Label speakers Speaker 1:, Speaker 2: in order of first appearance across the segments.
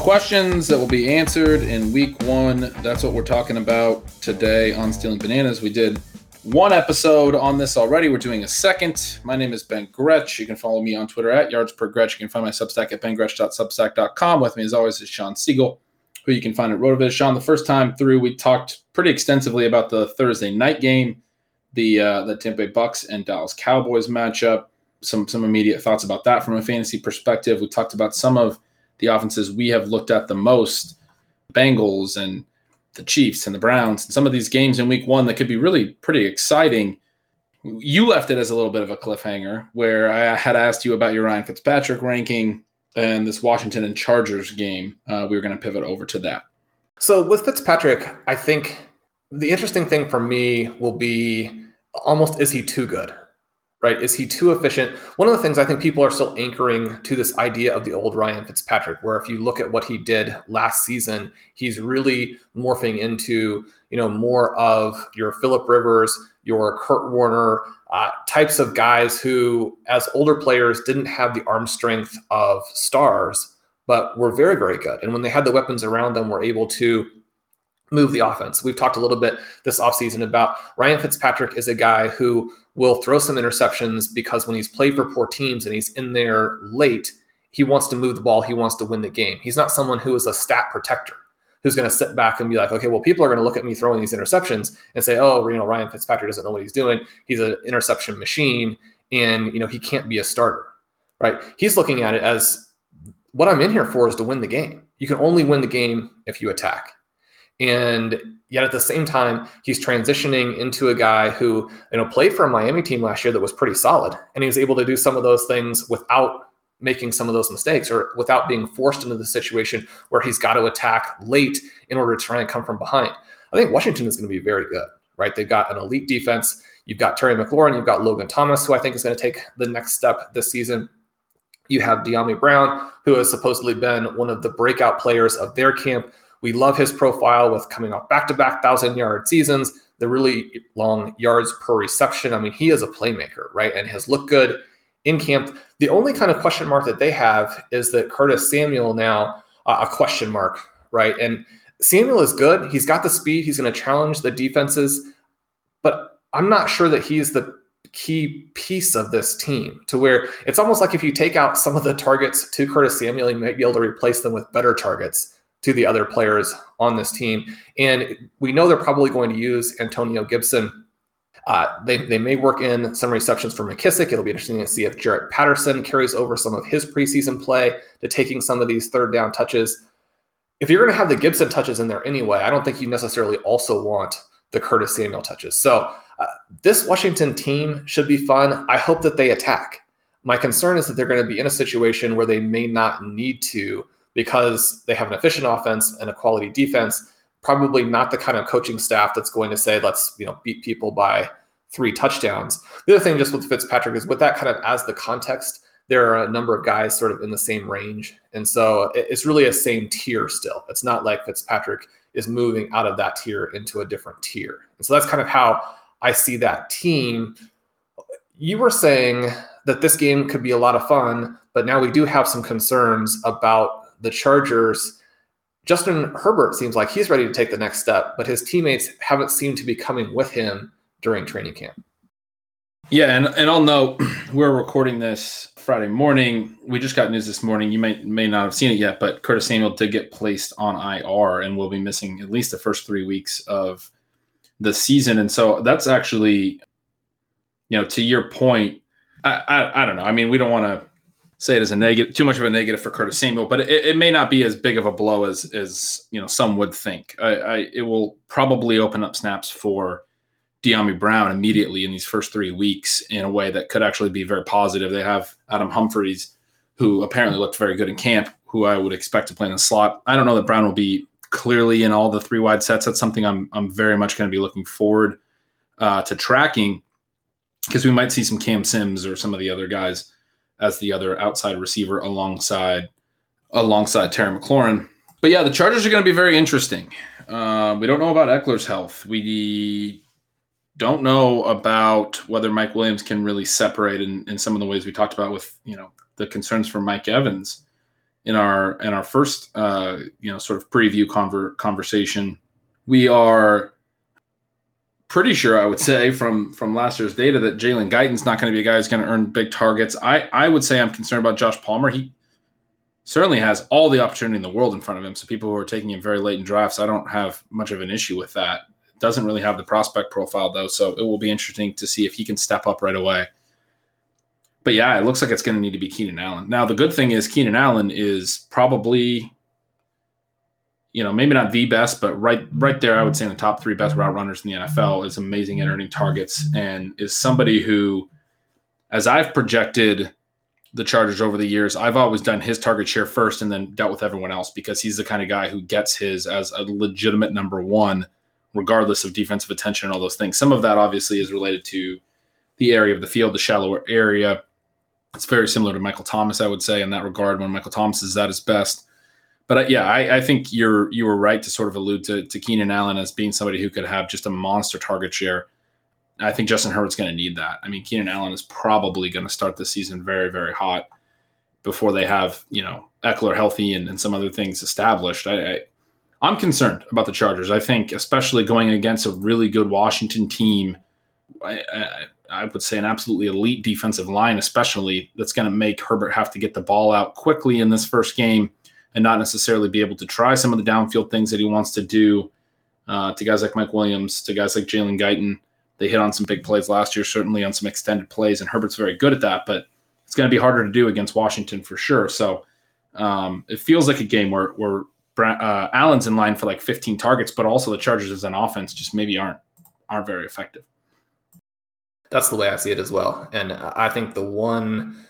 Speaker 1: Questions that will be answered in week one, that's what we're talking about today on Stealing Bananas. We did one episode on this already. We're doing a second. My name is Ben Gretch. You can follow me on Twitter at yards per Gretch. You can find my Substack at bengretch.substack.com. With me, as always, is Sean Siegele, who you can find at Rotoviz. Sean, the first time through, we talked pretty extensively about the Thursday night game, the uh, the Tampa Bay Bucks and Dallas Cowboys matchup. Some some immediate thoughts about that from a fantasy perspective. We talked about some of the offenses we have looked at the most, Bengals and the Chiefs and the Browns, and some of these games in week one that could be really pretty exciting. You left it as a little bit of a cliffhanger where I had asked you about your Ryan Fitzpatrick ranking and this Washington and Chargers game. Uh, we were going to pivot over to that.
Speaker 2: So with Fitzpatrick, I think the interesting thing for me will be almost is he too good? Right? Is he too efficient? One of the things I think people are still anchoring to this idea of the old Ryan Fitzpatrick, where if you look at what he did last season, he's really morphing into, you know, more of your Philip Rivers, your Kurt Warner uh, types of guys who, as older players, didn't have the arm strength of stars, but were very, very good. And when they had the weapons around them, were able to move the offense. We've talked a little bit this offseason about Ryan Fitzpatrick is a guy who will throw some interceptions because when he's played for poor teams and he's in there late, he wants to move the ball, he wants to win the game. He's not someone who is a stat protector who's going to sit back and be like, okay, well, people are going to look at me throwing these interceptions and say, oh, you know, Ryan Fitzpatrick doesn't know what he's doing. He's an interception machine, and you know he can't be a starter, right? He's looking at it as what I'm in here for is to win the game. You can only win the game if you attack. And yet at the same time, he's transitioning into a guy who, you know, played for a Miami team last year that was pretty solid. And he was able to do some of those things without making some of those mistakes or without being forced into the situation where he's got to attack late in order to try and come from behind. I think Washington is going to be very good, right? They've got an elite defense. You've got Terry McLaurin, you've got Logan Thomas, who I think is going to take the next step this season. You have Dyami Brown, who has supposedly been one of the breakout players of their camp we love his profile with coming off back to back thousand yard seasons, the really long yards per reception. I mean, he is a playmaker, right? And has looked good in camp. The only kind of question mark that they have is that Curtis Samuel now uh, a question mark, right? And Samuel is good. He's got the speed. He's going to challenge the defenses, but I'm not sure that he's the key piece of this team to where it's almost like if you take out some of the targets to Curtis Samuel, you might be able to replace them with better targets to the other players on this team. And we know they're probably going to use Antonio Gibson. Uh, they, they may work in some receptions for McKissic. It'll be interesting to see if Jaret Patterson carries over some of his preseason play to taking some of these third down touches. If you're going to have the Gibson touches in there anyway, I don't think you necessarily also want the Curtis Samuel touches. So uh, this Washington team should be fun. I hope that they attack. My concern is that they're going to be in a situation where they may not need to because they have an efficient offense and a quality defense, probably not the kind of coaching staff that's going to say, let's, you know, beat people by three touchdowns. The other thing just with Fitzpatrick is with that kind of as the context, there are a number of guys sort of in the same range. And so it's really a same tier still. It's not like Fitzpatrick is moving out of that tier into a different tier. And so that's kind of how I see that team. You were saying that this game could be a lot of fun, but now we do have some concerns about the Chargers. Justin Herbert seems like he's ready to take the next step, but his teammates haven't seemed to be coming with him during training camp.
Speaker 1: Yeah, and, and I'll note we're recording this Friday morning. We just got news this morning. You may may not have seen it yet, but Curtis Samuel did get placed on IR and will be missing at least the first three weeks of the season. And so that's actually, you know, to your point, I I, I don't know. I mean, we don't want to say it as a negative, too much of a negative for Curtis Samuel, but it, it may not be as big of a blow as as you know some would think. I, I it will probably open up snaps for Dyami Brown immediately in these first three weeks in a way that could actually be very positive. They have Adam Humphries, who apparently looked very good in camp, who I would expect to play in the slot. I don't know that Brown will be clearly in all the three wide sets. That's something I'm I'm very much going to be looking forward uh, to tracking because we might see some Cam Sims or some of the other guys as the other outside receiver alongside alongside Terry McLaurin. But yeah, the Chargers are going to be very interesting. Uh, we don't know about Ekeler's health. We don't know about whether Mike Williams can really separate in, in some of the ways we talked about with you know the concerns for Mike Evans in our in our first uh, you know sort of preview conver- conversation. We are pretty sure I would say from from last year's data that Jalen Guyton's not going to be a guy who's going to earn big targets. I I would say I'm concerned about Josh Palmer. He certainly has all the opportunity in the world in front of him. So people who are taking him very late in drafts, I don't have much of an issue with that. Doesn't really have the prospect profile though, so it will be interesting to see if he can step up right away. But yeah, it looks like it's going to need to be Keenan Allen. Now the good thing is Keenan Allen is probably you know, maybe not the best, but right right there, I would say in the top three best route runners in the NFL is amazing at earning targets and is somebody who, as I've projected the Chargers over the years, I've always done his target share first and then dealt with everyone else because he's the kind of guy who gets his as a legitimate number one, regardless of defensive attention and all those things. Some of that obviously is related to the area of the field, the shallower area. It's very similar to Michael Thomas, I would say, in that regard, when Michael Thomas is at his best but uh, yeah, I, I, think you're you were right to sort of allude to, to Keenan Allen as being somebody who could have just a monster target share. I think Justin Herbert's going to need that. I mean, Keenan Allen is probably going to start the season very, very hot before they have you know Ekeler healthy and, and some other things established. I, I I'm concerned about the Chargers. I think, especially going against a really good Washington team, I, I, I, would say an absolutely elite defensive line, especially that's going to make Herbert have to get the ball out quickly in this first game and not necessarily be able to try some of the downfield things that he wants to do uh, to guys like Mike Williams, to guys like Jalen Guyton. They hit on some big plays last year, certainly on some extended plays, and Herbert's very good at that, but it's going to be harder to do against Washington for sure. So um, it feels like a game where, where uh, Allen's in line for like 15 targets, but also the Chargers as an offense just maybe aren't aren't very effective.
Speaker 2: That's the way I see it as well. And I think the one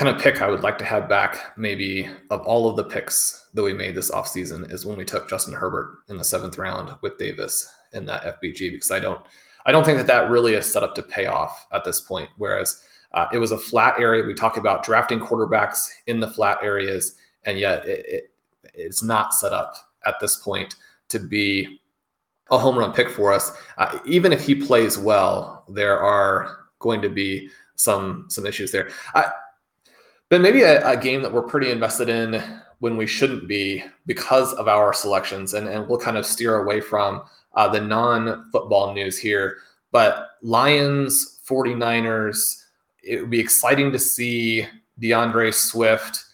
Speaker 2: kind of pick I would like to have back, maybe of all of the picks that we made this offseason, is when we took Justin Herbert in the seventh round with Davis in that FBG, because I don't, I don't think that that really is set up to pay off at this point. Whereas uh, it was a flat area. We talk about drafting quarterbacks in the flat areas, and yet it, it, it's not set up at this point to be a home run pick for us. Uh, even if he plays well, there are going to be some some issues there. I, then maybe a, a, game that we're pretty invested in when we shouldn't be because of our selections, and, and we'll kind of steer away from uh, the non football news here. But Lions, 49ers, it would be exciting to see DeAndre Swift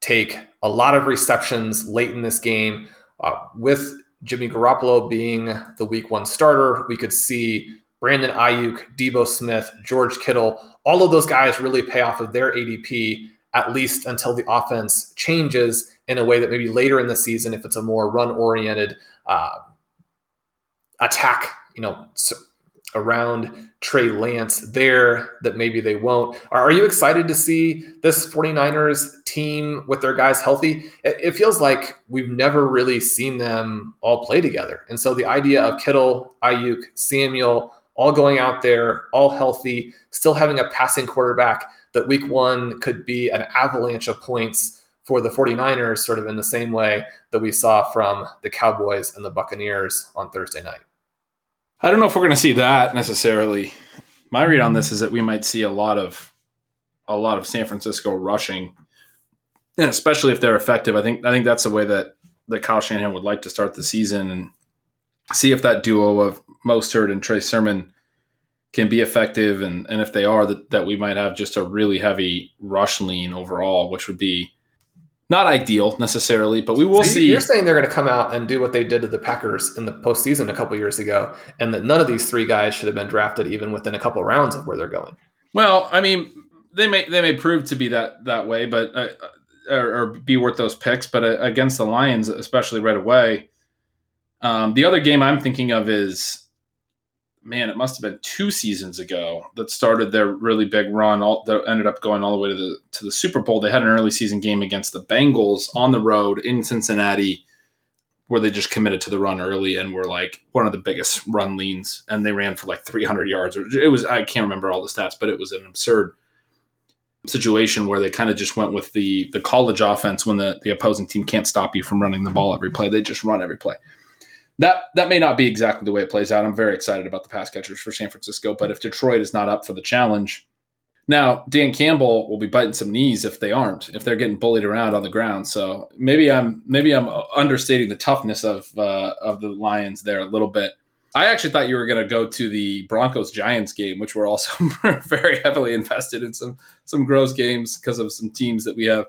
Speaker 2: take a lot of receptions late in this game. Uh, with Jimmy Garoppolo being the week one starter, we could see Brandon Aiyuk, Deebo Smith, George Kittle, all of those guys really pay off of their ADP at least until the offense changes in a way that maybe later in the season, if it's a more run oriented uh, attack, you know, around Trey Lance there that maybe they won't. Are, you excited to see this 49ers team with their guys healthy? It, it, feels like we've never really seen them all play together. And so the idea of Kittle, Aiyuk, Samuel all going out there, all healthy, still having a passing quarterback that week one could be an avalanche of points for the 49ers, sort of in the same way that we saw from the Cowboys and the Buccaneers on Thursday night.
Speaker 1: I don't know if we're going to see that necessarily. My read on this is that we might see a lot of a lot of San Francisco rushing, and especially if they're effective. I think I think that's the way that that Kyle Shanahan would like to start the season and see if that duo of Mostert and Trey Sermon can be effective, and and if they are, that that we might have just a really heavy rush lean overall, which would be not ideal necessarily, but we will so see.
Speaker 2: You're saying they're going to come out and do what they did to the Packers in the postseason a couple years ago, and that none of these three guys should have been drafted even within a couple rounds of where they're going.
Speaker 1: Well, I mean, they may they may prove to be that that way, but uh, or, or, be worth those picks. But uh, against the Lions, especially right away, um, the other game I'm thinking of is man, it must have been two seasons ago that started their really big run. All that ended up going all the way to the to the Super Bowl. They had an early season game against the Bengals on the road in Cincinnati, where they just committed to the run early and were like one of the biggest run leans, and they ran for like 300 yards. It was I can't remember all the stats, but it was an absurd situation where they kind of just went with the the college offense when the the opposing team can't stop you from running the ball every play. They just run every play that that may not be exactly the way it plays out. I'm very excited about the pass catchers for San Francisco, but if Detroit is not up for the challenge, now Dan Campbell will be biting some knees if they aren't, if they're getting bullied around on the ground. So maybe I'm maybe I'm understating the toughness of uh, of the Lions there a little bit. I actually thought you were going to go to the Broncos Giants game, which we're also very heavily invested in some some gross games because of some teams that we have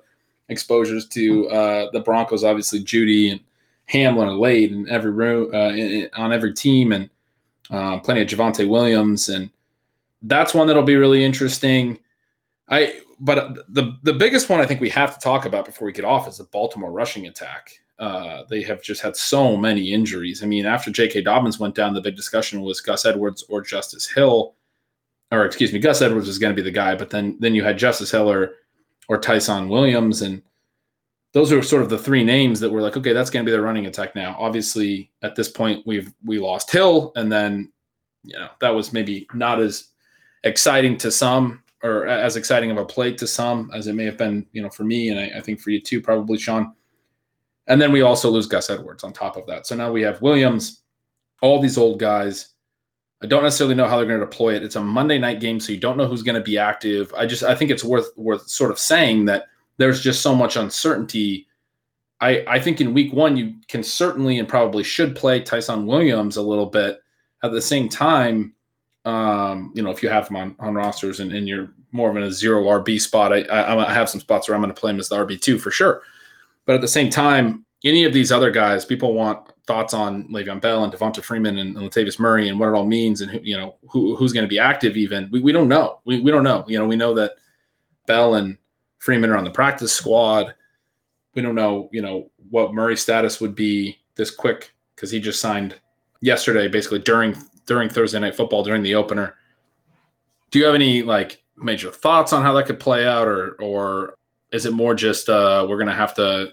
Speaker 1: exposures to. Uh, the Broncos, obviously, Jeudy and Hamler and Lade in every room uh, in, on every team, and uh, plenty of Javonte Williams, and that's one that'll be really interesting. I but the the biggest one I think we have to talk about before we get off is the Baltimore rushing attack. Uh, they have just had so many injuries. I mean, after J.K. Dobbins went down, the big discussion was Gus Edwards or Justice Hill, or excuse me, Gus Edwards was going to be the guy, but then then you had Justice Hill or or Ty'Son Williams, and those are sort of the three names that were like, okay, that's going to be the running attack now. Obviously, at this point, we've we lost Hill, and then you know that was maybe not as exciting to some, or as exciting of a play to some as it may have been, you know, for me, and I, I think for you too, probably Sean. And then we also lose Gus Edwards on top of that. So now we have Williams, all these old guys. I don't necessarily know how they're going to deploy it. It's a Monday night game, so you don't know who's going to be active. I just I think it's worth worth sort of saying that there's just so much uncertainty. I, I think in week one, you can certainly and probably should play Ty'Son Williams a little bit. At the same time, um, you know, if you have him on, on rosters and, and you're more of in a zero RB spot, I, I, I have some spots where I'm going to play him as the RB2 for sure. But at the same time, any of these other guys, people want thoughts on Le'Veon Bell and Devonta Freeman and, and Latavius Murray and what it all means and who, you know who, who's going to be active. Even we, we don't know. We, we don't know. You know, we know that Bell and Freeman are on the practice squad. We don't know, you know, what Murray's status would be this quick because he just signed yesterday, basically during during Thursday night football during the opener. Do you have any like major thoughts on how that could play out, or or is it more just uh, we're gonna have to,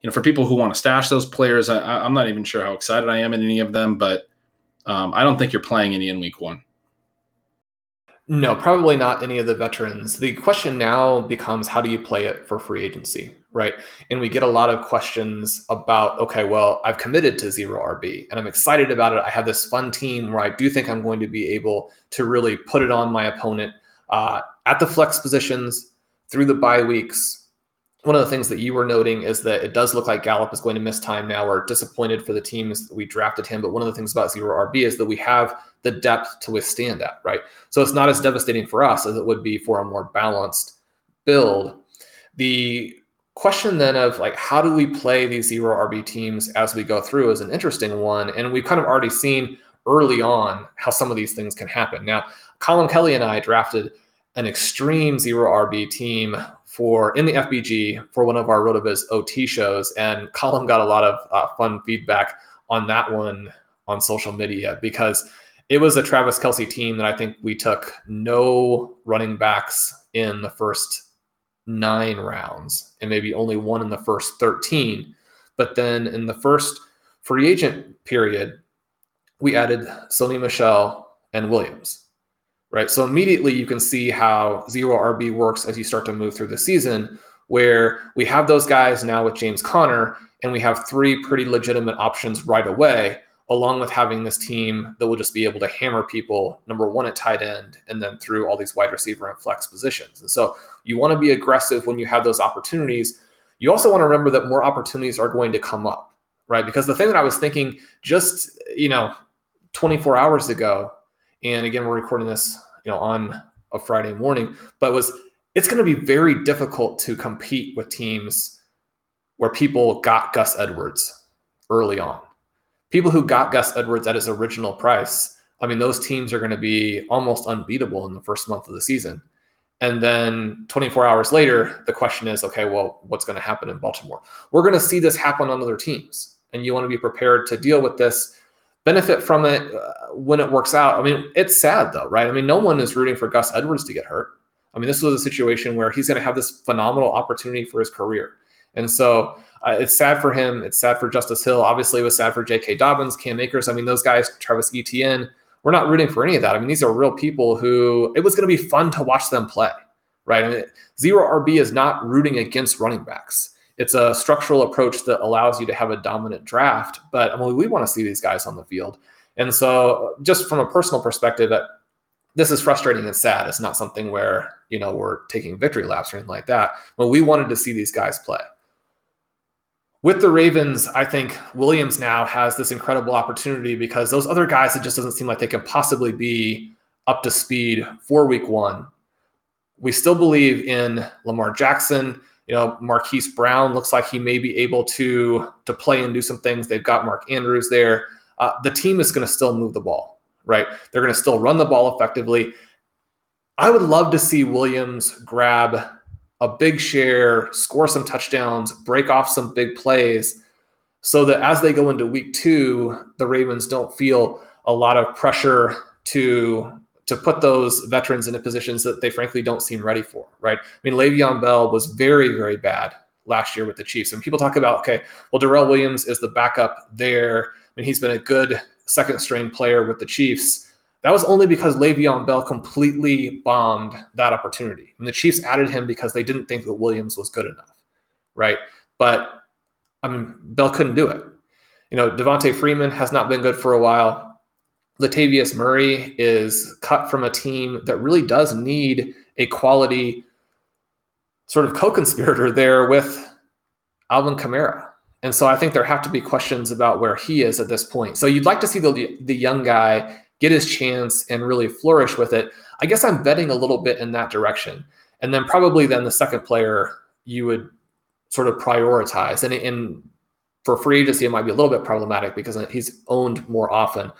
Speaker 1: you know, for people who want to stash those players? I, I'm not even sure how excited I am in any of them, but um, I don't think you're playing any in week one.
Speaker 2: No, probably not any of the veterans. The question now becomes how do you play it for free agency, right? And we get a lot of questions about, okay, well, I've committed to zero RB and I'm excited about it. I have this fun team where I do think I'm going to be able to really put it on my opponent uh, at the flex positions through the bye weeks. One of the things that you were noting is that it does look like Gallup is going to miss time now. We're disappointed for the teams that we drafted him. But one of the things about zero RB is that we have the depth to withstand that, right? So it's not as devastating for us as it would be for a more balanced build. The question then of like how do we play these zero RB teams as we go through is an interesting one. And we've kind of already seen early on how some of these things can happen. Now, Colin Kelly and I drafted an extreme zero RB team for in the FBG for one of our Rotoviz OT shows, and Colin got a lot of uh, fun feedback on that one on social media because it was a Travis Kelce team that I think we took no running backs in the first nine rounds and maybe only one in the first 13. But then in the first free agent period, we added Sony Michel and Williams, right? So immediately you can see how zero RB works as you start to move through the season, where we have those guys now with James Conner, and we have three pretty legitimate options right away along with having this team that will just be able to hammer people, number one at tight end, and then through all these wide receiver and flex positions. And so you want to be aggressive when you have those opportunities. You also want to remember that more opportunities are going to come up, right? Because the thing that I was thinking just, you know, 24 hours ago, and again, we're recording this, you know, on a Friday morning, but was it's going to be very difficult to compete with teams where people got Gus Edwards early on. People who got Gus Edwards at his original price, I mean, those teams are going to be almost unbeatable in the first month of the season. And then 24 hours later, the question is okay, well, what's going to happen in Baltimore? We're going to see this happen on other teams. And you want to be prepared to deal with this, benefit from it uh, when it works out. I mean, it's sad though, right? I mean, no one is rooting for Gus Edwards to get hurt. I mean, this was a situation where he's going to have this phenomenal opportunity for his career. And so uh, it's sad for him. It's sad for Justice Hill. Obviously, it was sad for J.K. Dobbins, Cam Akers. I mean, those guys, Travis Etienne, we're not rooting for any of that. I mean, these are real people who it was going to be fun to watch them play, right? I mean, zero RB is not rooting against running backs. It's a structural approach that allows you to have a dominant draft. But I mean, we want to see these guys on the field. And so, just from a personal perspective, that this is frustrating and sad. It's not something where you know we're taking victory laps or anything like that. But we wanted to see these guys play. With the Ravens, I think Williams now has this incredible opportunity because those other guys, it just doesn't seem like they can possibly be up to speed for week one. We still believe in Lamar Jackson. You know, Marquise Brown looks like he may be able to to play and do some things. They've got Mark Andrews there. Uh, the team is going to still move the ball right? They're going to still run the ball effectively. I would love to see Williams grab a big share, score some touchdowns, break off some big plays, so that as they go into week two, the Ravens don't feel a lot of pressure to to put those veterans into positions that they frankly don't seem ready for, right? I mean, Le'Veon Bell was very, very bad last year with the Chiefs. And people talk about, okay, well, Darrel Williams is the backup there. I mean, he's been a good second string player with the Chiefs. That was only because Le'Veon Bell completely bombed that opportunity. And the Chiefs added him because they didn't think that Williams was good enough, right? But I mean, Bell couldn't do it. You know, Devonta Freeman has not been good for a while. Latavius Murray is cut from a team that really does need a quality sort of co-conspirator there with Alvin Kamara. And so I think there have to be questions about where he is at this point. So you'd like to see the the young guy get his chance and really flourish with it. I guess I'm betting a little bit in that direction. And then probably then the second player you would sort of prioritize. And, and for free agency, it might be a little bit problematic because he's owned more often.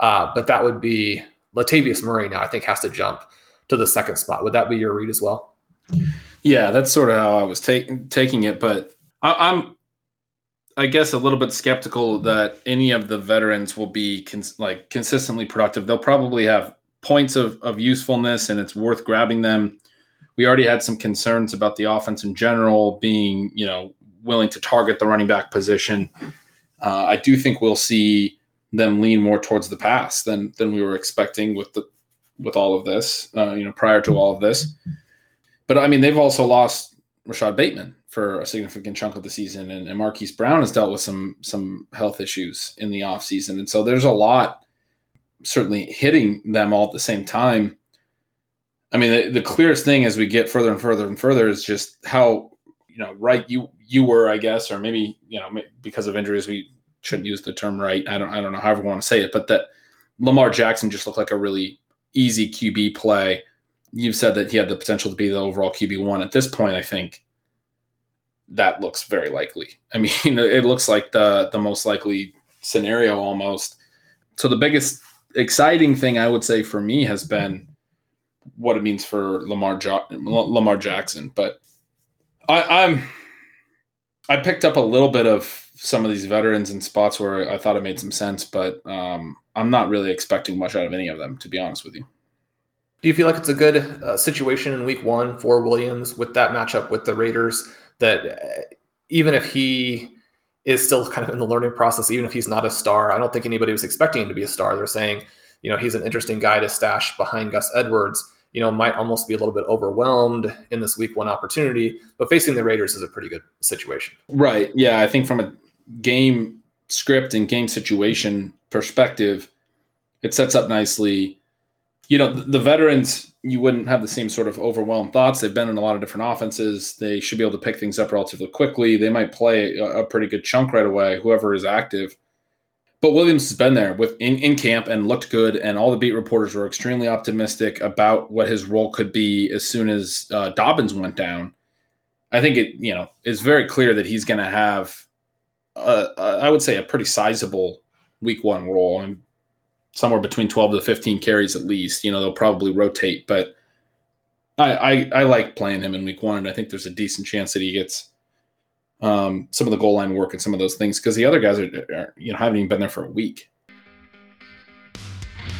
Speaker 2: Uh, but that would be Latavius Murray now, I think, has to jump to the second spot. Would that be your read as well?
Speaker 1: Yeah, that's sort of how I was taking taking it. But I, am I guess a little bit skeptical that any of the veterans will be cons- like consistently productive. They'll probably have points of, of usefulness and it's worth grabbing them. We already had some concerns about the offense in general being, you know, willing to target the running back position. Uh, I do think we'll see them lean more towards the pass than than we were expecting with the with all of this, uh, you know, prior to all of this. But I mean, they've also lost Rashod Bateman for a significant chunk of the season, and, and Marquise Brown has dealt with some some health issues in the offseason. and so there's a lot certainly hitting them all at the same time. I mean, the, the clearest thing as we get further and further and further is just how you know right you you were, I guess, or maybe you know because of injuries we shouldn't use the term right. I don't I don't know however we want to say it, but that Lamar Jackson just looked like a really easy QB play. You've said that he had the potential to be the overall QB one. At this point, I think that looks very likely. I mean, it looks like the the most likely scenario almost. So the biggest exciting thing I would say for me has been what it means for Lamar jo- Lamar Jackson. But I, I'm I picked up a little bit of some of these veterans in spots where I thought it made some sense, but um, I'm not really expecting much out of any of them, to be honest with you.
Speaker 2: Do you feel like it's a good uh, situation in Week One for Williams with that matchup with the Raiders? that uh, even if he is still kind of in the learning process, even if he's not a star, I don't think anybody was expecting him to be a star. They're saying, you know, he's an interesting guy to stash behind Gus Edwards. You know, might almost be a little bit overwhelmed in this week one opportunity, but facing the Raiders is a pretty good situation.
Speaker 1: Right. Yeah. I think from a game script and game situation, perspective, it sets up nicely. You know, the, veterans, you wouldn't have the same sort of overwhelmed thoughts. They've been in a lot of different offenses. They should be able to pick things up relatively quickly. They might play a, a pretty good chunk right away, whoever is active. But Williams has been there with in, in camp and looked good, and all the beat reporters were extremely optimistic about what his role could be as soon as uh, Dobbins went down. I think it, you know, is very clear that he's going to have, I would say, a pretty sizable week one role, and somewhere between twelve to fifteen carries at least. You know, they'll probably rotate, but I, I, I like playing him in week one, and I think there's a decent chance that he gets um, some of the goal line work and some of those things because the other guys are, are, you know haven't even been there for a week.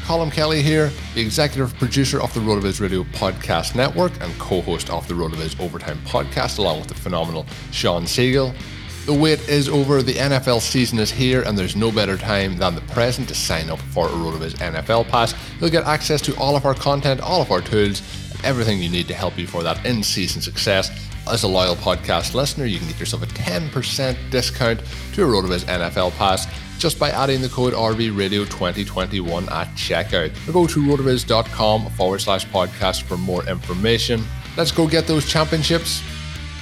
Speaker 3: Colin Kelly here, the executive producer of the road RotoViz Radio Podcast Network and co-host of the RotoViz Overtime Podcast, along with the phenomenal Sean Siegele. The wait is over, the NFL season is here, and there's no better time than the present to sign up for a RotoViz NFL Pass. You'll get access to all of our content, all of our tools, everything you need to help you for that in-season success as a loyal podcast listener, you can get yourself a 10% discount to a RotoViz NFL Pass just by adding the code RVRadio2021 at checkout. Or go to rotoviz.com forward slash podcast for more information. Let's go get those championships.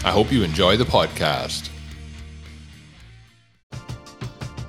Speaker 3: I hope you enjoy the podcast.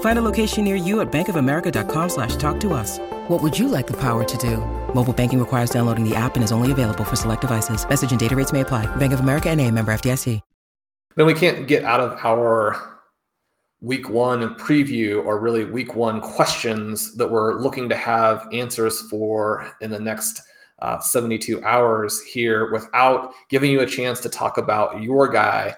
Speaker 4: Find a location near you at bankofamerica.com slash talk to us. What would you like the power to do? Mobile banking requires downloading the app and is only available for select devices. Message and data rates may apply. Bank of America and a member FDIC.
Speaker 2: Then we can't get out of our week one preview or really week one questions that we're looking to have answers for in the next uh, 72 hours here without giving you a chance to talk about your guy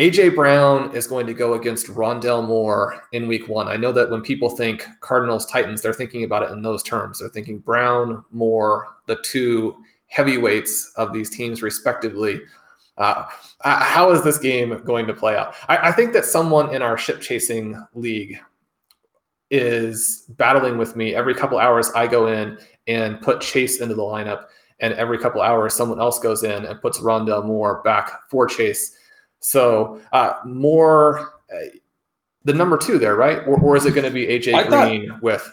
Speaker 2: AJ Brown is going to go against Rondale Moore in week one. I know that when people think Cardinals Titans, they're thinking about it in those terms. They're thinking Brown, Moore, the two heavyweights of these teams, respectively. Uh, uh, how is this game going to play out? I, I think that someone in our ship chasing league is battling with me. Every couple hours, I go in and put Chase into the lineup, and every couple hours, someone else goes in and puts Rondale Moore back for Chase so uh, more uh, the number two there, right? Or, or is it going to be AJ I Green thought, with?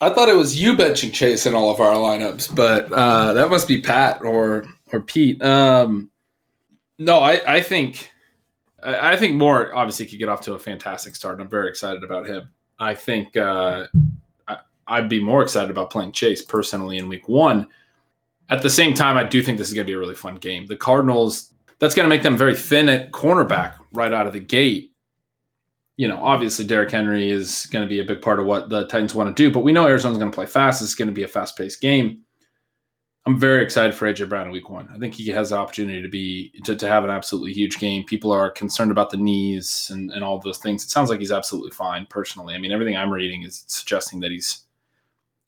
Speaker 1: I thought it was you benching Chase in all of our lineups, but uh, that must be Pat or or Pete. Um, no, I, I think I think Moore obviously could get off to a fantastic start, and I'm very excited about him. I think uh, I, I'd be more excited about playing Chase personally in Week One. At the same time, I do think this is going to be a really fun game. The Cardinals that's going to make them very thin at cornerback right out of the gate. you know, obviously Derrick Henry is going to be a big part of what the Titans want to do, but we know Arizona's going to play fast. It's going to be a fast paced game. I'm very excited for AJ Brown in week one. I think he has the opportunity to be to, to have an absolutely huge game. People are concerned about the knees and, and all those things. It sounds like he's absolutely fine personally. I mean, everything I'm reading is suggesting that he's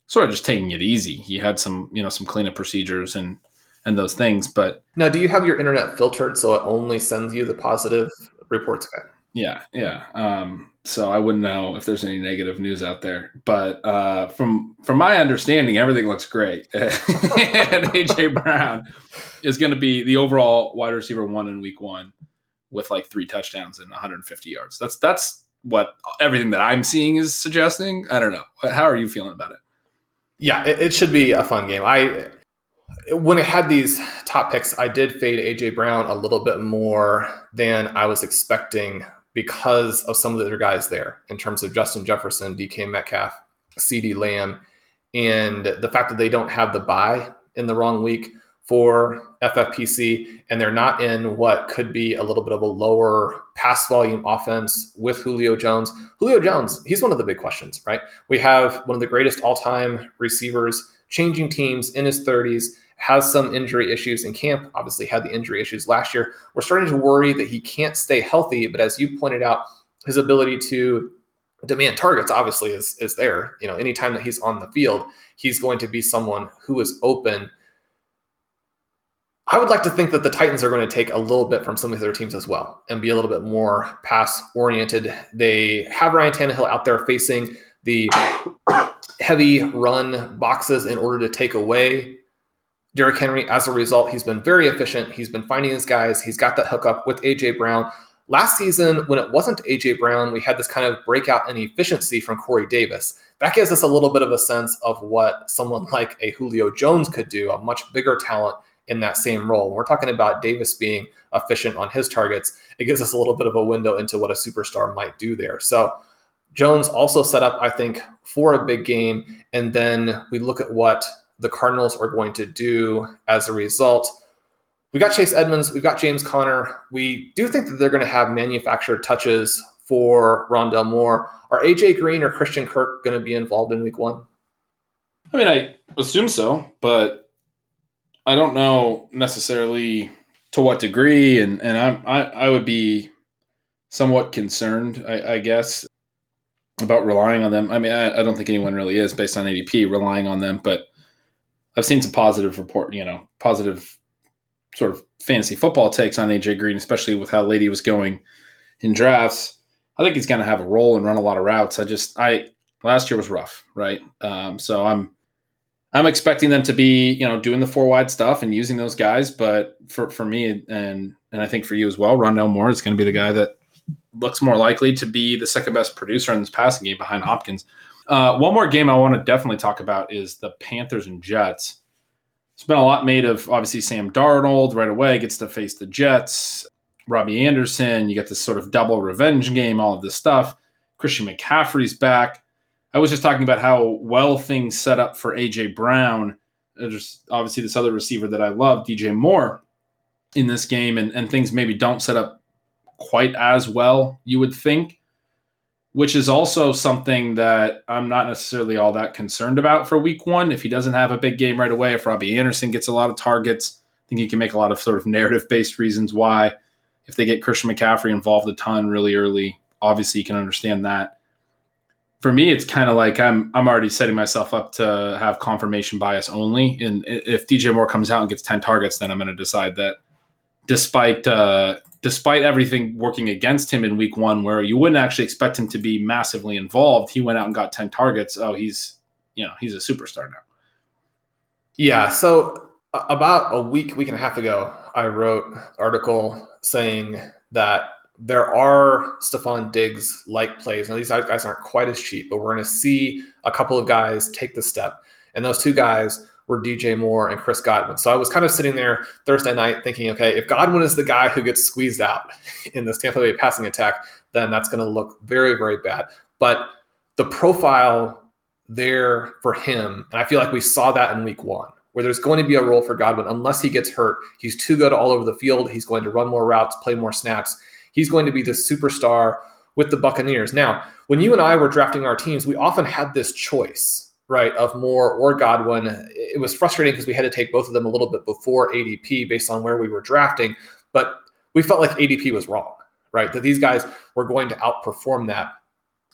Speaker 1: sort of just taking it easy. He had some, you know, some cleanup procedures and and those things. But
Speaker 2: now do you have your internet filtered so it only sends you the positive reports back?
Speaker 1: Yeah, yeah. Um, so I wouldn't know if there's any negative news out there, but uh, from from my understanding, everything looks great. and AJ Brown is going to be the overall wide receiver one in Week One, with like three touchdowns and 150 yards. That's that's what everything that I'm seeing is suggesting. I don't know. How are you feeling about it?
Speaker 2: Yeah, it, it should be a fun game. I when I had these top picks, I did fade AJ Brown a little bit more than I was expecting because of some of the other guys there in terms of Justin Jefferson, DK Metcalf, CeeDee Lamb, and the fact that they don't have the bye in the wrong week for FFPC, and they're not in what could be a little bit of a lower pass volume offense with Julio Jones. Julio Jones, he's one of the big questions, right? We have one of the greatest all time receivers changing teams in his 30s has some injury issues in camp, obviously had the injury issues last year. We're starting to worry that he can't stay healthy, but as you pointed out, his ability to demand targets obviously is is there. You know, anytime that he's on the field, he's going to be someone who is open. I would like to think that the Titans are going to take a little bit from some of their teams as well and be a little bit more pass oriented. They have Ryan Tannehill out there facing the heavy run boxes in order to take away Derrick Henry, as a result, he's been very efficient. He's been finding his guys. He's got that hookup with AJ Brown. Last season, when it wasn't AJ Brown, we had this kind of breakout in efficiency from Corey Davis. That gives us a little bit of a sense of what someone like a Julio Jones could do, a much bigger talent in that same role. When we're talking about Davis being efficient on his targets, it gives us a little bit of a window into what a superstar might do there. So Jones also set up, I think, for a big game. And then we look at what the Cardinals are going to do as a result. We got Chase Edmonds, we've got James Conner. We do think that they're going to have manufactured touches for Rondale Moore. Are AJ Green or Christian Kirk going to be involved in week one?
Speaker 1: I mean, I assume so, but I don't know necessarily to what degree, and and I'm, I I would be somewhat concerned, I, I guess, about relying on them. I mean, I, I, don't think anyone really is based on ADP relying on them, but I've seen some positive report, you know, positive sort of fantasy football takes on AJ Green, especially with how Lady was going in drafts. I think he's going to have a role and run a lot of routes. I just, I last year was rough, right? Um, so I'm, I'm expecting them to be, you know, doing the four wide stuff and using those guys. But for for me and and I think for you as well, Rondale Moore is going to be the guy that looks more likely to be the second best producer in this passing game behind Hopkins. Uh, one more game I want to definitely talk about is the Panthers and Jets. It's been a lot made of obviously Sam Darnold right away gets to face the Jets. Robbie Anderson, you get this sort of double revenge game, all of this stuff. Christian McCaffrey's back. I was just talking about how well things set up for AJ Brown. There's obviously this other receiver that I love, DJ Moore, in this game, and, and things maybe don't set up quite as well, you would think which is also something that I'm not necessarily all that concerned about for week one. If he doesn't have a big game right away, if Robbie Anderson gets a lot of targets, I think he can make a lot of sort of narrative based reasons why. If they get Christian McCaffrey involved a ton really early, obviously you can understand that. For me, it's kind of like I'm I'm already setting myself up to have confirmation bias only. And if DJ Moore comes out and gets 10 targets, then I'm going to decide that despite uh, despite everything working against him in week one, where you wouldn't actually expect him to be massively involved, he went out and got 10 targets. Oh, he's, you know, he's a superstar now.
Speaker 2: Yeah. So about a week, week and a half ago, I wrote article saying that there are Stefon Diggs like plays. Now these guys aren't quite as cheap, but we're going to see a couple of guys take the step. And those two guys were DJ Moore and Chris Godwin. So I was kind of sitting there Thursday night thinking, okay, if Godwin is the guy who gets squeezed out in this Tampa Bay passing attack, then that's going to look very, very bad. But the profile there for him, and I feel like we saw that in week one, where there's going to be a role for Godwin unless he gets hurt. He's too good all over the field. He's going to run more routes, play more snaps. He's going to be the superstar with the Buccaneers. Now, when you and I were drafting our teams, we often had this choice, right, of Moore or Godwin. It was frustrating because we had to take both of them a little bit before ADP based on where we were drafting, but we felt like ADP was wrong, right? That these guys were going to outperform that.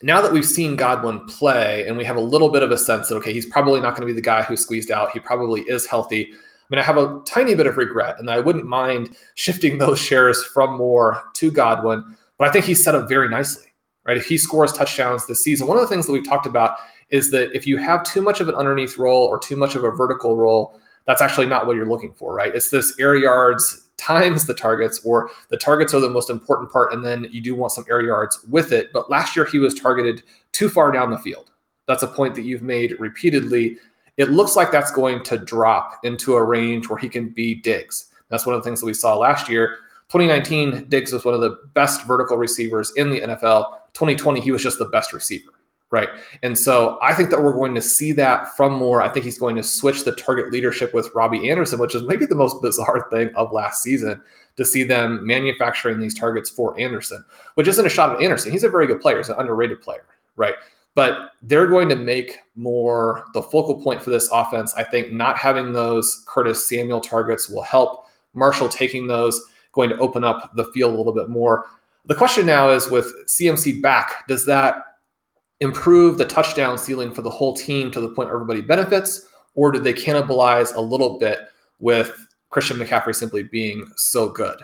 Speaker 2: Now that we've seen Godwin play and we have a little bit of a sense that, okay, he's probably not going to be the guy who squeezed out, he probably is healthy. I mean, I have a tiny bit of regret, and I wouldn't mind shifting those shares from Moore to Godwin, but I think he's set up very nicely right? If he scores touchdowns this season, one of the things that we've talked about is that if you have too much of an underneath roll or too much of a vertical roll, that's actually not what you're looking for, right? It's this air yards times the targets, or the targets are the most important part, and then you do want some air yards with it. But last year he was targeted too far down the field. That's a point that you've made repeatedly. It looks like that's going to drop into a range where he can be Diggs. That's one of the things that we saw last year. 2019, Diggs was one of the best vertical receivers in the NFL. 2020, he was just the best receiver, right? And so I think that we're going to see that from Moore. I think he's going to switch the target leadership with Robbie Anderson, which is maybe the most bizarre thing of last season to see them manufacturing these targets for Anderson, which isn't a shot at Anderson. He's a very good player, he's an underrated player, right? But they're going to make Moore the focal point for this offense. I think not having those Curtis Samuel targets will help. Marshall taking those going to open up the field a little bit more. The question now is with CMC back, does that improve the touchdown ceiling for the whole team to the point everybody benefits, or do they cannibalize a little bit with Christian McCaffrey simply being so good?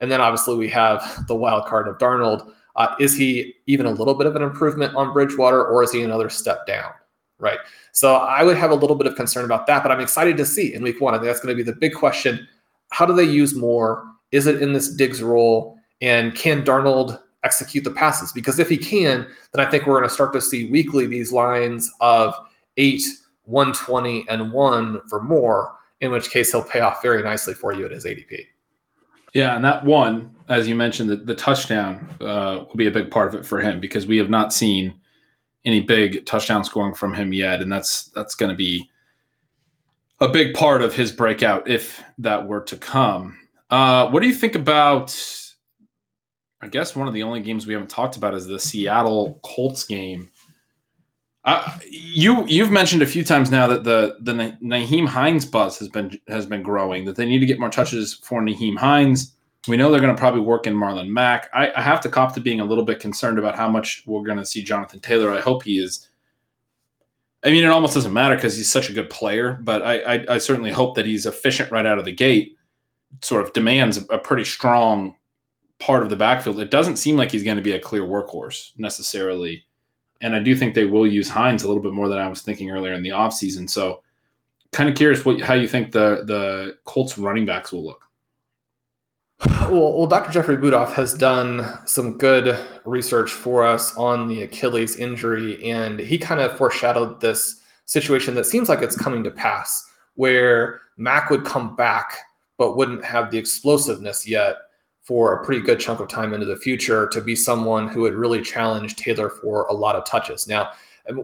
Speaker 2: And then obviously we have the wild card of Darnold. Uh, is he even a little bit of an improvement on Bridgewater, or is he another step down? Right. So I would have a little bit of concern about that, but I'm excited to see in week one. I think that's going to be the big question. How do they use Moore? Is it in this Diggs role? And can Darnold execute the passes? Because if he can, then I think we're going to start to see weekly these lines of eight, 120, and one for Moore, in which case he'll pay off very nicely for you at his ADP.
Speaker 1: Yeah, and that one, as you mentioned, the, the touchdown uh, will be a big part of it for him because we have not seen any big touchdown scoring from him yet, and that's that's going to be a big part of his breakout if that were to come. Uh, what do you think about? I guess one of the only games we haven't talked about is the Seattle Colts game. Uh, you you've mentioned a few times now that the the Nyheim Hines buzz has been has been growing. That they need to get more touches for Nyheim Hines. We know they're going to probably work in Marlon Mack. I, I have to cop to being a little bit concerned about how much we're going to see Jonathan Taylor. I hope he is. I mean, it almost doesn't matter because he's such a good player, but I, I, I certainly hope that he's efficient right out of the gate sort of demands a pretty strong part of the backfield. It doesn't seem like he's going to be a clear workhorse necessarily. And I do think they will use Hines a little bit more than I was thinking earlier in the offseason. So kind of curious what how you think the the Colts running backs will look.
Speaker 2: Well, well, Dr. Jeffrey Budoff has done some good research for us on the Achilles injury, and he kind of foreshadowed this situation that seems like it's coming to pass, where Mack would come back but wouldn't have the explosiveness yet for a pretty good chunk of time into the future to be someone who would really challenge Taylor for a lot of touches. Now,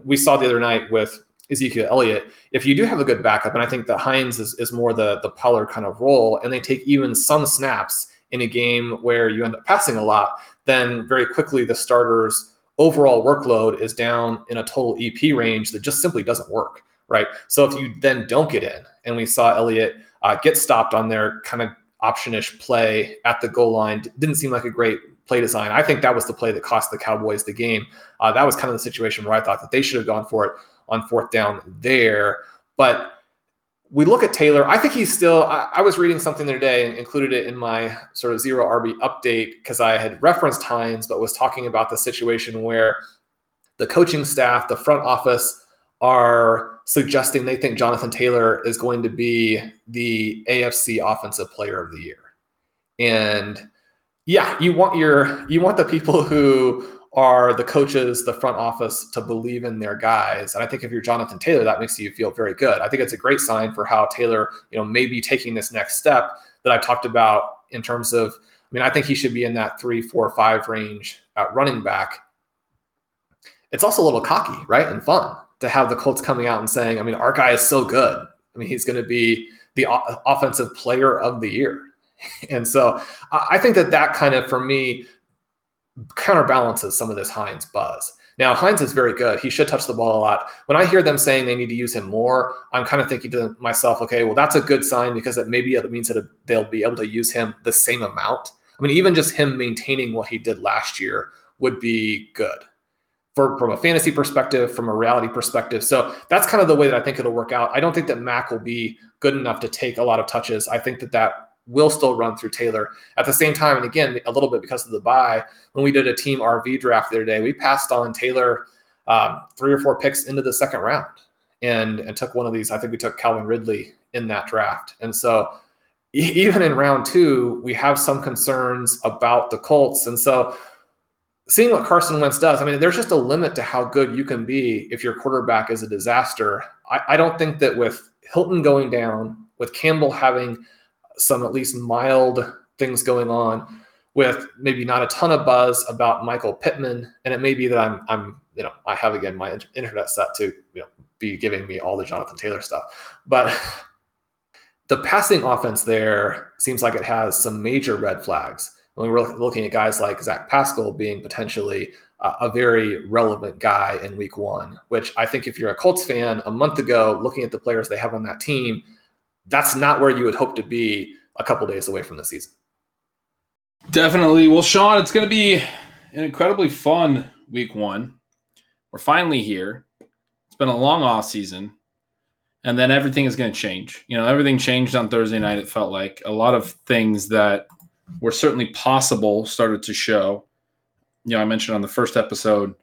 Speaker 2: we saw the other night with Ezekiel Elliott, if you do have a good backup, and I think that Hines is, is more the, the Pollard kind of role, and they take even some snaps in a game where you end up passing a lot, then very quickly the starter's overall workload is down in a total EP range that just simply doesn't work, right? So if you then don't get in, and we saw Elliott – uh, get stopped on their kind of optionish play at the goal line. Didn't seem like a great play design. I think that was the play that cost the Cowboys the game. Uh, that was kind of the situation where I thought that they should have gone for it on fourth down there. But we look at Taylor. I think he's still. I, I was reading something the other day and included it in my sort of zero RB update because I had referenced Hines, but was talking about the situation where the coaching staff, the front office, are suggesting they think Jonathan Taylor is going to be the AFC offensive player of the year. And yeah, you want your you want the people who are the coaches, the front office to believe in their guys. And I think if you're Jonathan Taylor, that makes you feel very good. I think it's a great sign for how Taylor, you know, may be taking this next step that I've talked about in terms of, I mean, I think he should be in that three, four, five range at running back. It's also a little cocky, right? And fun to have the Colts coming out and saying, I mean, our guy is so good. I mean, he's going to be the o- offensive player of the year. And so I think that that kind of, for me, counterbalances some of this Hines buzz. Now, Hines is very good. He should touch the ball a lot. When I hear them saying they need to use him more, I'm kind of thinking to myself, okay, well, that's a good sign because it maybe it means that they'll be able to use him the same amount. I mean, even just him maintaining what he did last year would be good for, from a fantasy perspective, from a reality perspective. So that's kind of the way that I think it'll work out. I don't think that Mack will be good enough to take a lot of touches. I think that that will still run through Taylor. At the same time, and again, a little bit because of the bye, when we did a team RV draft the other day, we passed on Taylor um, three or four picks into the second round and, and took one of these. I think we took Calvin Ridley in that draft. And so even in round two, we have some concerns about the Colts. And so seeing what Carson Wentz does, I mean, there's just a limit to how good you can be if your quarterback is a disaster. I, I don't think that with Hilton going down, with Campbell having – some at least mild things going on with maybe not a ton of buzz about Michael Pittman. And it may be that I'm, I'm, you know, I have again my internet set to, you know, be giving me all the Jonathan Taylor stuff. But the passing offense there seems like it has some major red flags. When we're looking at guys like Zach Pascal being potentially uh, a very relevant guy in week one, which I think if you're a Colts fan a month ago, looking at the players they have on that team, that's not where you would hope to be a couple days away from the season.
Speaker 1: Definitely. Well, Sean, it's going to be an incredibly fun week one. We're finally here. It's been a long off season, and then everything is going to change. You know, everything changed on Thursday night. It felt like a lot of things that were certainly possible started to show. You know, I mentioned on the first episode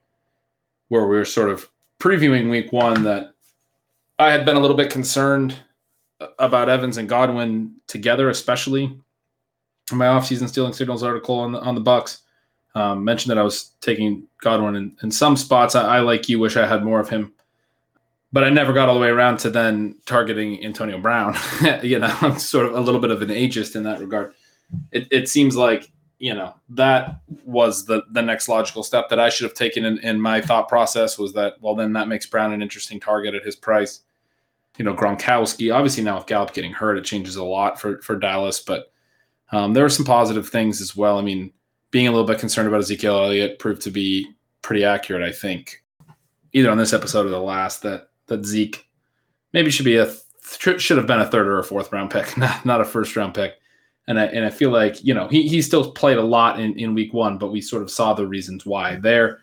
Speaker 1: where we were sort of previewing week one that I had been a little bit concerned about Evans and Godwin together, especially in my offseason stealing signals article on the on the Bucs. Um, mentioned that I was taking Godwin in, in some spots. I, I, like you, wish I had more of him, but I never got all the way around to then targeting Antonio Brown. you know, I'm sort of a little bit of an ageist in that regard. It, it seems like you know that was the the next logical step that I should have taken in, in my thought process was that well then that makes Brown an interesting target at his price you know Gronkowski. Obviously, now with Gallup getting hurt, it changes a lot for for Dallas. But um, there were some positive things as well. I mean, being a little bit concerned about Ezekiel Elliott proved to be pretty accurate. I think either on this episode or the last that that Zeke maybe should be a should have been a third or a fourth round pick, not not a first round pick. And I and I feel like you know he he still played a lot in in week one, but we sort of saw the reasons why. There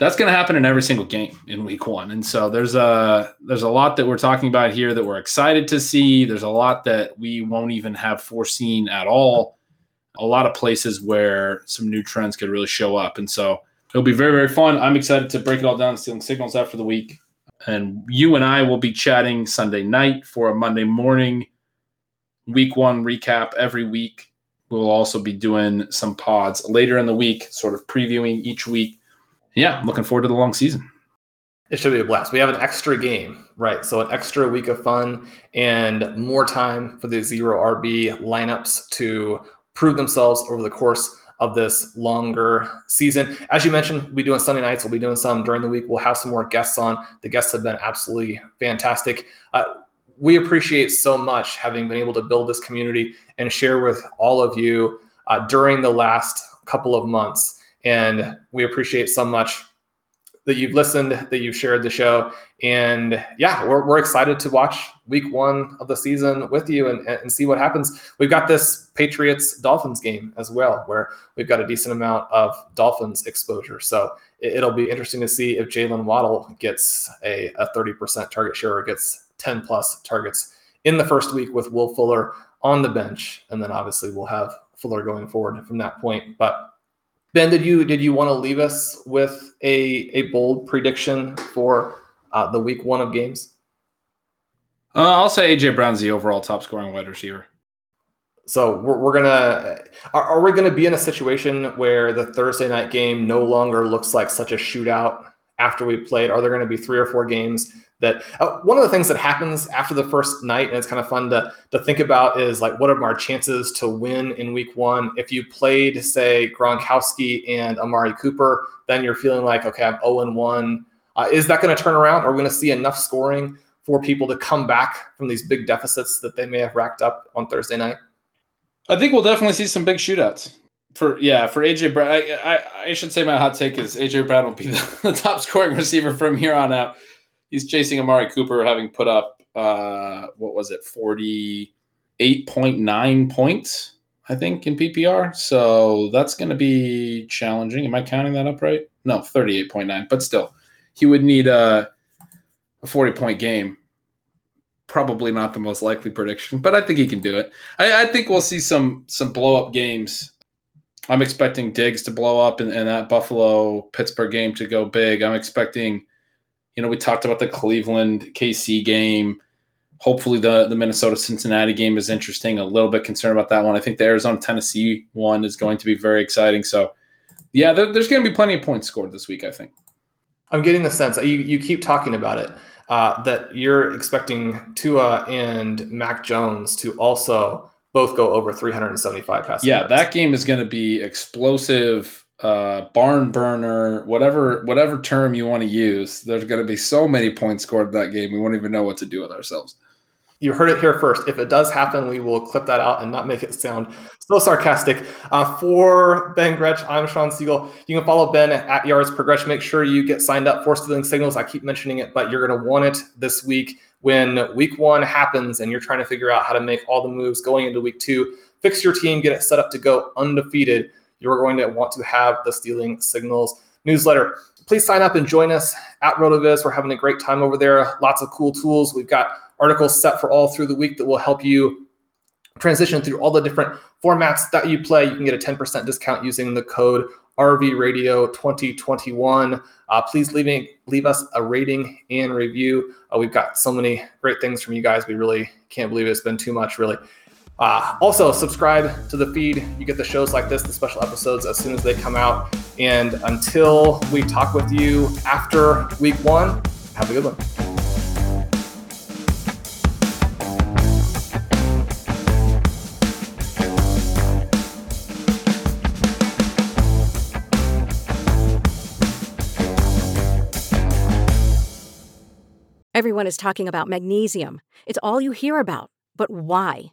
Speaker 1: that's going to happen in every single game in week one. And so there's a there's a lot that we're talking about here that we're excited to see. There's a lot that we won't even have foreseen at all. A lot of places where some new trends could really show up. And so it'll be very very fun. I'm excited to break it all down stealing signals after the week. And you and i will be chatting sunday night for a monday morning week one recap every week we'll also be doing some pods later in the week sort of previewing each week yeah, looking forward to the long season.
Speaker 2: It should be a blast. We have an extra game, right? So an extra week of fun and more time for the zero RB lineups to prove themselves over the course of this longer season. As you mentioned, we'll be doing Sunday nights. We'll be doing some during the week. We'll have some more guests on. The guests have been absolutely fantastic. Uh, we appreciate so much having been able to build this community and share with all of you uh, during the last couple of months. And we appreciate so much that you've listened, that you've shared the show. And yeah, we're, we're excited to watch week one of the season with you and, and see what happens. We've got this Patriots Dolphins game as well, where we've got a decent amount of Dolphins exposure. So it, will be interesting to see if Jaylen Waddle gets a, a 30% target share or gets 10 plus targets in the first week with Will Fuller on the bench. And then obviously we'll have Fuller going forward from that point. But Ben, did you did you want to leave us with a a bold prediction for uh, the week one of games?
Speaker 1: Uh, I'll say AJ Brown's the overall top scoring wide receiver.
Speaker 2: So we're, we're gonna are, are we gonna be in a situation where the Thursday night game no longer looks like such a shootout after we played? Are there going to be three or four games that uh, one of the things that happens after the first night and it's kind of fun to, to think about is like what are our chances to win in week one if you played say gronkowski and amari cooper then you're feeling like okay i'm 0 and 1 uh, is that going to turn around are we going to see enough scoring for people to come back from these big deficits that they may have racked up on thursday night
Speaker 1: i think we'll definitely see some big shootouts for yeah for AJ Brown. I, I, I should say my hot take is AJ Brown will be the, the, top scoring receiver from here on out. He's chasing Amari Cooper, having put up uh what was it forty eight point nine points I think in PPR. So that's going to be challenging. Am I counting that up right? No, thirty eight point nine, but still, he would need a a forty point game probably not the most likely prediction, but I think he can do it. I, I think we'll see some some blow up games. I'm expecting Diggs to blow up and, and that Buffalo Pittsburgh game to go big. I'm expecting, you know, we talked about the Cleveland KC game. Hopefully the the Minnesota Cincinnati game is interesting. A little bit concerned about that one. I think the Arizona Tennessee one is going to be very exciting. So, yeah, there, there's going to be plenty of points scored this week. I think.
Speaker 2: I'm getting the sense you you keep talking about it uh, that you're expecting Tua and Mac Jones to also both go over 375 passes.
Speaker 1: Yeah, yards. that game is going to be explosive, uh, barn burner, whatever whatever term you want to use. There's going to be so many points scored in that game. We won't even know what to do with ourselves
Speaker 2: you heard it here first. If it does happen, we will clip that out and not make it sound so sarcastic. Uh, for Ben Gretch, I'm Sean Siegele. You can follow Ben at Yards Per Gretch. Make sure you get signed up for Stealing Signals. I keep mentioning it, but you're going to want it this week when week one happens and you're trying to figure out how to make all the moves going into week two. Fix your team, get it set up to go undefeated. You're going to want to have the Stealing Signals newsletter. Please sign up and join us at RotoViz. We're having a great time over there. Lots of cool tools. We've got articles set for all through the week that will help you transition through all the different formats that you play. You can get a 10% discount using the code RV Radio 2021. Uh, please leave, me, leave us a rating and review. Uh, we've got so many great things from you guys. We really can't believe it's been too much, really. Uh, also, subscribe to the feed. You get the shows like this, the special episodes, as soon as they come out. And until we talk with you after week one, have a good one.
Speaker 5: Everyone is talking about magnesium. It's all you hear about. But why?